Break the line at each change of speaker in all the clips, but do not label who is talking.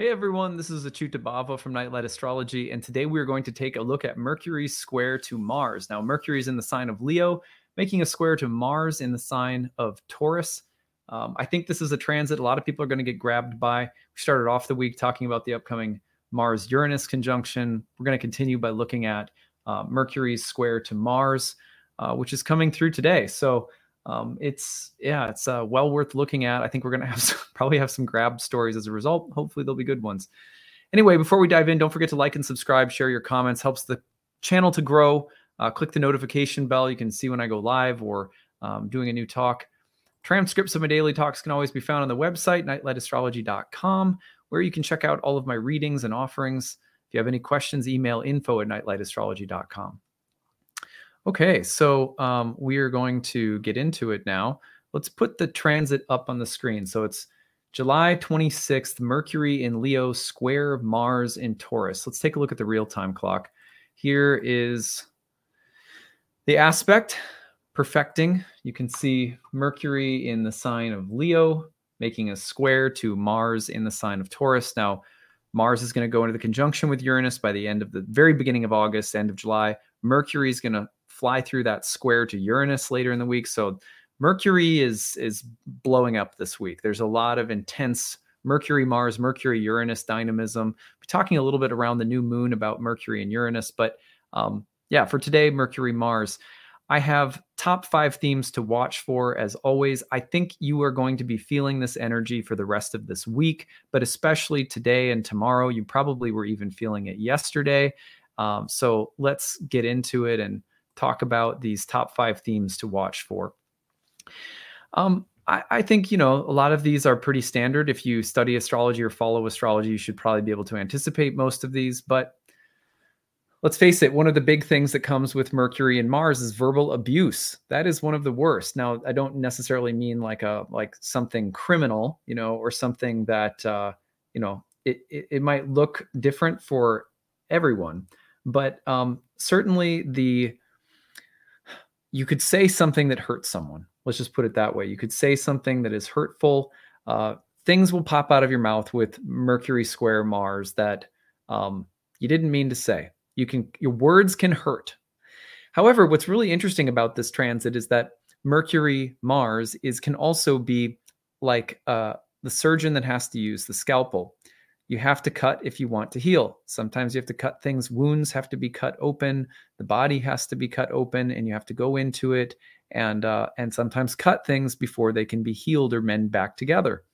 Hey everyone, this is Achyuta Bhava from Nightlight Astrology, and today we're going to take a look at Mercury's square to Mars. Now, Mercury is in the sign of Leo, making a square to Mars in the sign of Taurus. Um, I think this is a transit a lot of people are going to get grabbed by. We started off the week talking about the upcoming Mars Uranus conjunction. We're going to continue by looking at uh, Mercury's square to Mars, uh, which is coming through today. So, um, it's yeah, it's uh, well worth looking at. I think we're gonna have some, probably have some grab stories as a result. Hopefully, they'll be good ones. Anyway, before we dive in, don't forget to like and subscribe, share your comments, helps the channel to grow. Uh, click the notification bell. You can see when I go live or um, doing a new talk. Transcripts of my daily talks can always be found on the website, nightlightastrology.com, where you can check out all of my readings and offerings. If you have any questions, email info at nightlightastrology.com. Okay, so um, we are going to get into it now. Let's put the transit up on the screen. So it's July 26th, Mercury in Leo, square Mars in Taurus. Let's take a look at the real time clock. Here is the aspect perfecting. You can see Mercury in the sign of Leo, making a square to Mars in the sign of Taurus. Now, Mars is going to go into the conjunction with Uranus by the end of the very beginning of August, end of July. Mercury is going to fly through that square to Uranus later in the week. So Mercury is is blowing up this week. There's a lot of intense Mercury, Mars, Mercury, Uranus dynamism. Talking a little bit around the new moon about Mercury and Uranus, but um, yeah, for today, Mercury, Mars. I have top five themes to watch for as always. I think you are going to be feeling this energy for the rest of this week, but especially today and tomorrow. You probably were even feeling it yesterday. Um, so let's get into it and talk about these top five themes to watch for. Um, I, I, think you know a lot of these are pretty standard. If you study astrology or follow astrology, you should probably be able to anticipate most of these. But let's face it, one of the big things that comes with Mercury and Mars is verbal abuse. That is one of the worst. Now, I don't necessarily mean like a like something criminal, you know, or something that uh, you know it, it, it might look different for everyone, but um, certainly the you could say something that hurts someone. Let's just put it that way. You could say something that is hurtful. Uh, things will pop out of your mouth with Mercury square Mars that um, you didn't mean to say. You can your words can hurt. However, what's really interesting about this transit is that Mercury Mars is can also be like uh, the surgeon that has to use the scalpel. You have to cut if you want to heal. Sometimes you have to cut things. Wounds have to be cut open. The body has to be cut open, and you have to go into it and uh, and sometimes cut things before they can be healed or mend back together.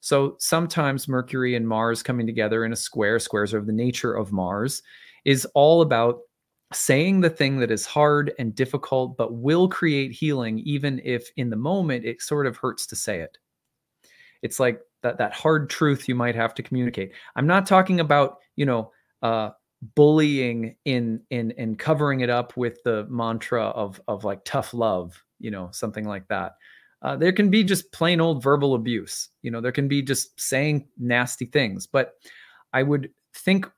So sometimes Mercury and Mars coming together in a square, squares are of the nature of Mars, is all about saying the thing that is hard and difficult, but will create healing, even if in the moment it sort of hurts to say it. It's like that that hard truth you might have to communicate. I'm not talking about you know uh, bullying in in in covering it up with the mantra of of like tough love, you know, something like that. Uh, there can be just plain old verbal abuse. You know, there can be just saying nasty things. But I would think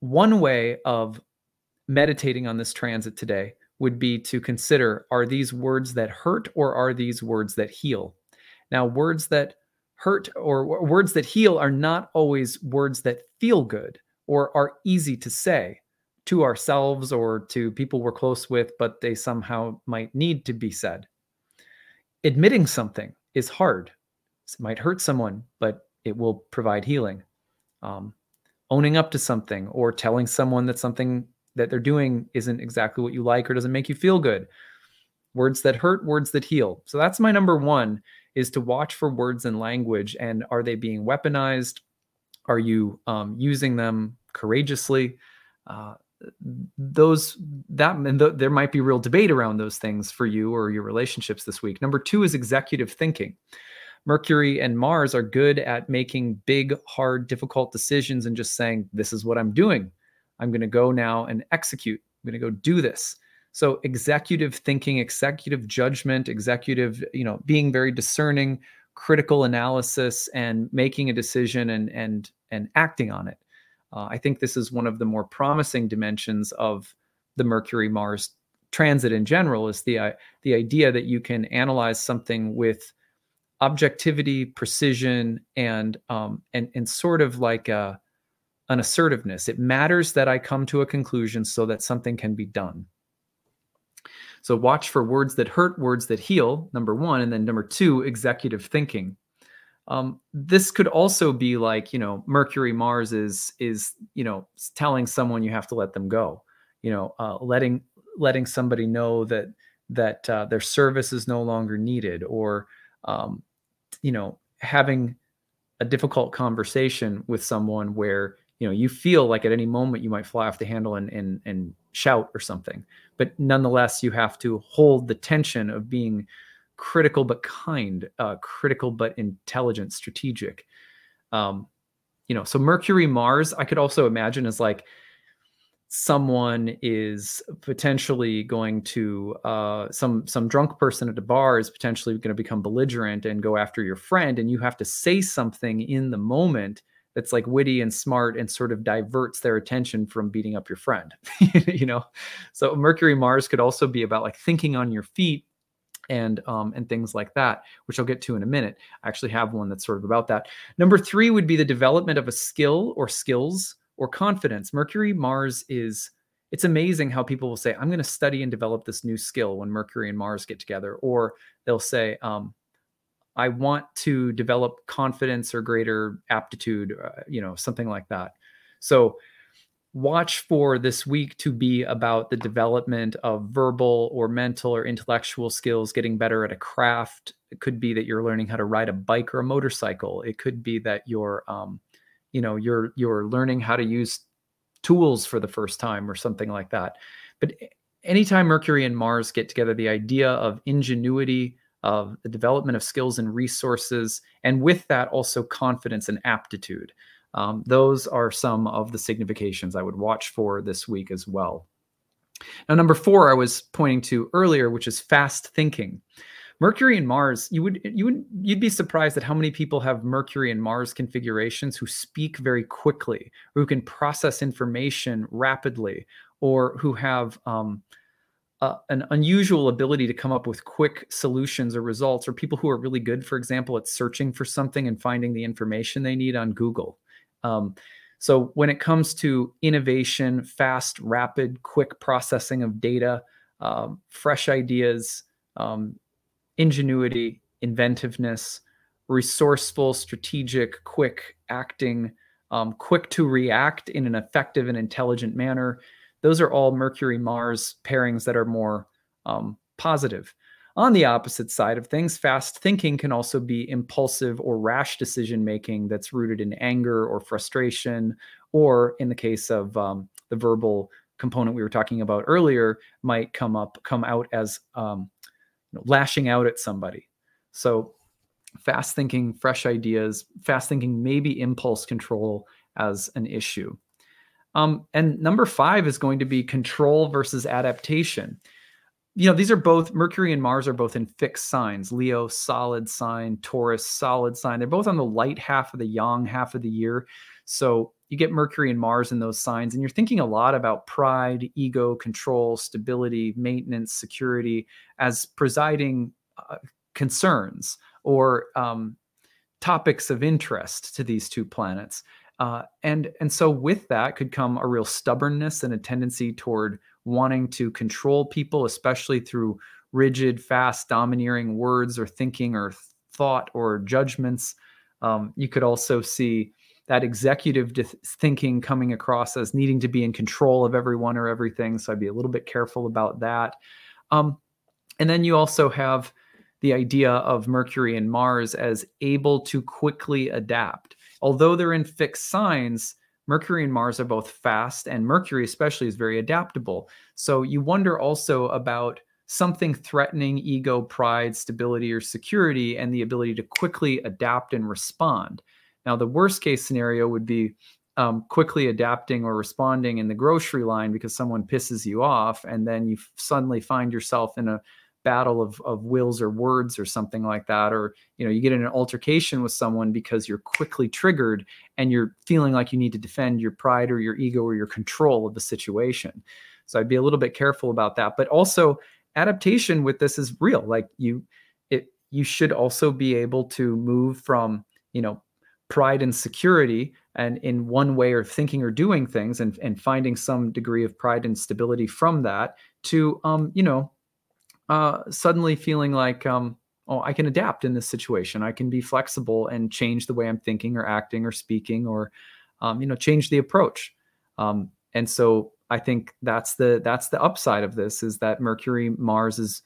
one way of meditating on this transit today would be to consider are these words that hurt or are these words that heal? Now, words that hurt or words that heal are not always words that feel good or are easy to say to ourselves or to people we're close with, but they somehow might need to be said. Admitting something is hard. It might hurt someone, but it will provide healing. Um, owning up to something or telling someone that something that they're doing isn't exactly what you like or doesn't make you feel good. Words that hurt, words that heal. So that's my number one is to watch for words and language and are they being weaponized? Are you um, using them courageously? Uh, those that and th- there might be real debate around those things for you or your relationships this week. Number two is executive thinking. Mercury and Mars are good at making big, hard, difficult decisions and just saying, This is what I'm doing. I'm going to go now and execute. I'm going to go do this. So executive thinking, executive judgment, executive, you know, being very discerning, critical analysis, and making a decision and and and acting on it. Uh, I think this is one of the more promising dimensions of the Mercury Mars transit in general. Is the uh, the idea that you can analyze something with objectivity, precision, and um, and and sort of like a, an assertiveness. It matters that I come to a conclusion so that something can be done. So watch for words that hurt, words that heal. Number one, and then number two, executive thinking. Um, this could also be like you know Mercury Mars is is you know telling someone you have to let them go. You know, uh, letting letting somebody know that that uh, their service is no longer needed, or um, you know having a difficult conversation with someone where you know you feel like at any moment you might fly off the handle and and and shout or something but nonetheless you have to hold the tension of being critical but kind uh, critical but intelligent strategic. Um you know so mercury mars i could also imagine is like someone is potentially going to uh, some some drunk person at a bar is potentially going to become belligerent and go after your friend and you have to say something in the moment that's like witty and smart and sort of diverts their attention from beating up your friend you know so mercury mars could also be about like thinking on your feet and um, and things like that, which I'll get to in a minute. I actually have one that's sort of about that. Number three would be the development of a skill or skills or confidence. Mercury, Mars is, it's amazing how people will say, I'm going to study and develop this new skill when Mercury and Mars get together. Or they'll say, um, I want to develop confidence or greater aptitude, uh, you know, something like that. So, watch for this week to be about the development of verbal or mental or intellectual skills, getting better at a craft. It could be that you're learning how to ride a bike or a motorcycle. It could be that you're um, you know you're you're learning how to use tools for the first time or something like that but anytime mercury and mars get together the idea of ingenuity of the development of skills and resources and with that also confidence and aptitude. Um, those are some of the significations i would watch for this week as well. Now number four i was pointing to earlier which is fast thinking. Mercury and Mars, you would you would you'd be surprised at how many people have Mercury and Mars configurations who speak very quickly, who can process information rapidly, or who have um, uh, an unusual ability to come up with quick solutions or results, or people who are really good, for example, at searching for something and finding the information they need on Google. Um, so when it comes to innovation, fast, rapid, quick processing of data, um, fresh ideas, um, ingenuity, inventiveness, resourceful, strategic, quick acting, um, quick to react in an effective and intelligent manner. Those are all Mercury Mars pairings that are more um, positive. On the opposite side of things, fast thinking can also be impulsive or rash decision making that's rooted in anger or frustration, or in the case of um, the verbal component we were talking about earlier, might come up come out as um, you know, lashing out at somebody. So fast thinking, fresh ideas, fast thinking, maybe impulse control as an issue. Um, and number five is going to be control versus adaptation. You know, these are both Mercury and Mars are both in fixed signs. Leo, solid sign, Taurus, solid sign. They're both on the light half of the yang half of the year. So you get Mercury and Mars in those signs, and you're thinking a lot about pride, ego, control, stability, maintenance, security as presiding uh, concerns or um, topics of interest to these two planets. Uh, and and so with that could come a real stubbornness and a tendency toward wanting to control people, especially through rigid, fast, domineering words or thinking or thought or judgments. Um, you could also see that executive thinking coming across as needing to be in control of everyone or everything. So I'd be a little bit careful about that. Um, and then you also have the idea of Mercury and Mars as able to quickly adapt. Although they're in fixed signs, Mercury and Mars are both fast, and Mercury, especially, is very adaptable. So you wonder also about something threatening ego, pride, stability, or security, and the ability to quickly adapt and respond. Now, the worst case scenario would be um, quickly adapting or responding in the grocery line because someone pisses you off, and then you suddenly find yourself in a battle of, of wills or words or something like that or you know you get in an altercation with someone because you're quickly triggered and you're feeling like you need to defend your pride or your ego or your control of the situation. So i'd be a little bit careful about that but also adaptation with this is real like you it you should also be able to move from, you know, pride and security and in one way or thinking or doing things and, and finding some degree of pride and stability from that to um, you know uh, suddenly feeling like um, oh i can adapt in this situation i can be flexible and change the way i'm thinking or acting or speaking or um, you know change the approach um, and so i think that's the that's the upside of this is that mercury mars is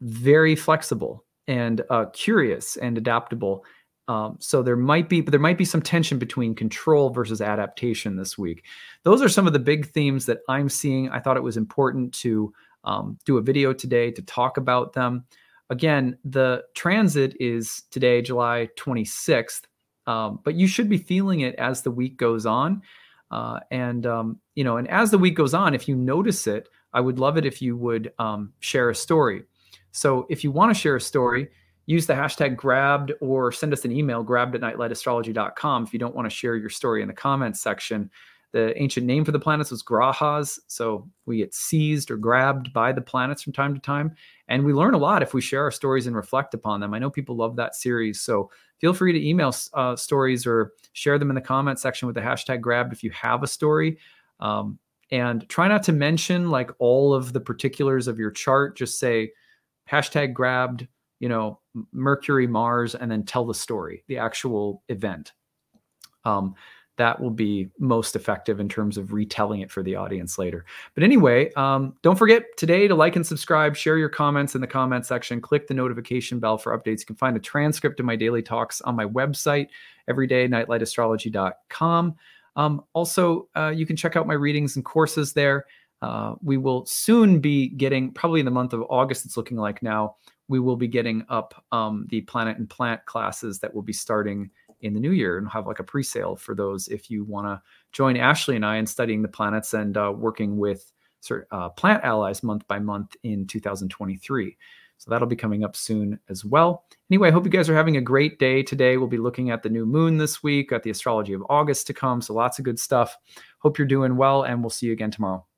very flexible and uh, curious and adaptable um, so there might be, but there might be some tension between control versus adaptation this week. Those are some of the big themes that I'm seeing. I thought it was important to um, do a video today to talk about them. Again, the transit is today, July 26th, um, but you should be feeling it as the week goes on. Uh, and um, you know, and as the week goes on, if you notice it, I would love it if you would um, share a story. So if you want to share a story, use the hashtag grabbed or send us an email grabbed at nightlightastrology.com if you don't want to share your story in the comments section the ancient name for the planets was grahas so we get seized or grabbed by the planets from time to time and we learn a lot if we share our stories and reflect upon them. I know people love that series so feel free to email uh, stories or share them in the comment section with the hashtag grabbed if you have a story. Um, and try not to mention like all of the particulars of your chart. Just say hashtag grabbed you know, Mercury, Mars, and then tell the story, the actual event. Um, that will be most effective in terms of retelling it for the audience later. But anyway, um, don't forget today to like and subscribe, share your comments in the comment section, click the notification bell for updates. You can find a transcript of my daily talks on my website, everydaynightlightastrology.com. Um, also, uh, you can check out my readings and courses there. Uh, we will soon be getting, probably in the month of August, it's looking like now, we will be getting up um, the planet and plant classes that will be starting in the new year and have like a pre-sale for those if you want to join Ashley and I in studying the planets and uh, working with sort uh, plant allies month by month in 2023. So that'll be coming up soon as well. Anyway, I hope you guys are having a great day today. We'll be looking at the new moon this week, at the astrology of August to come. So lots of good stuff. Hope you're doing well, and we'll see you again tomorrow.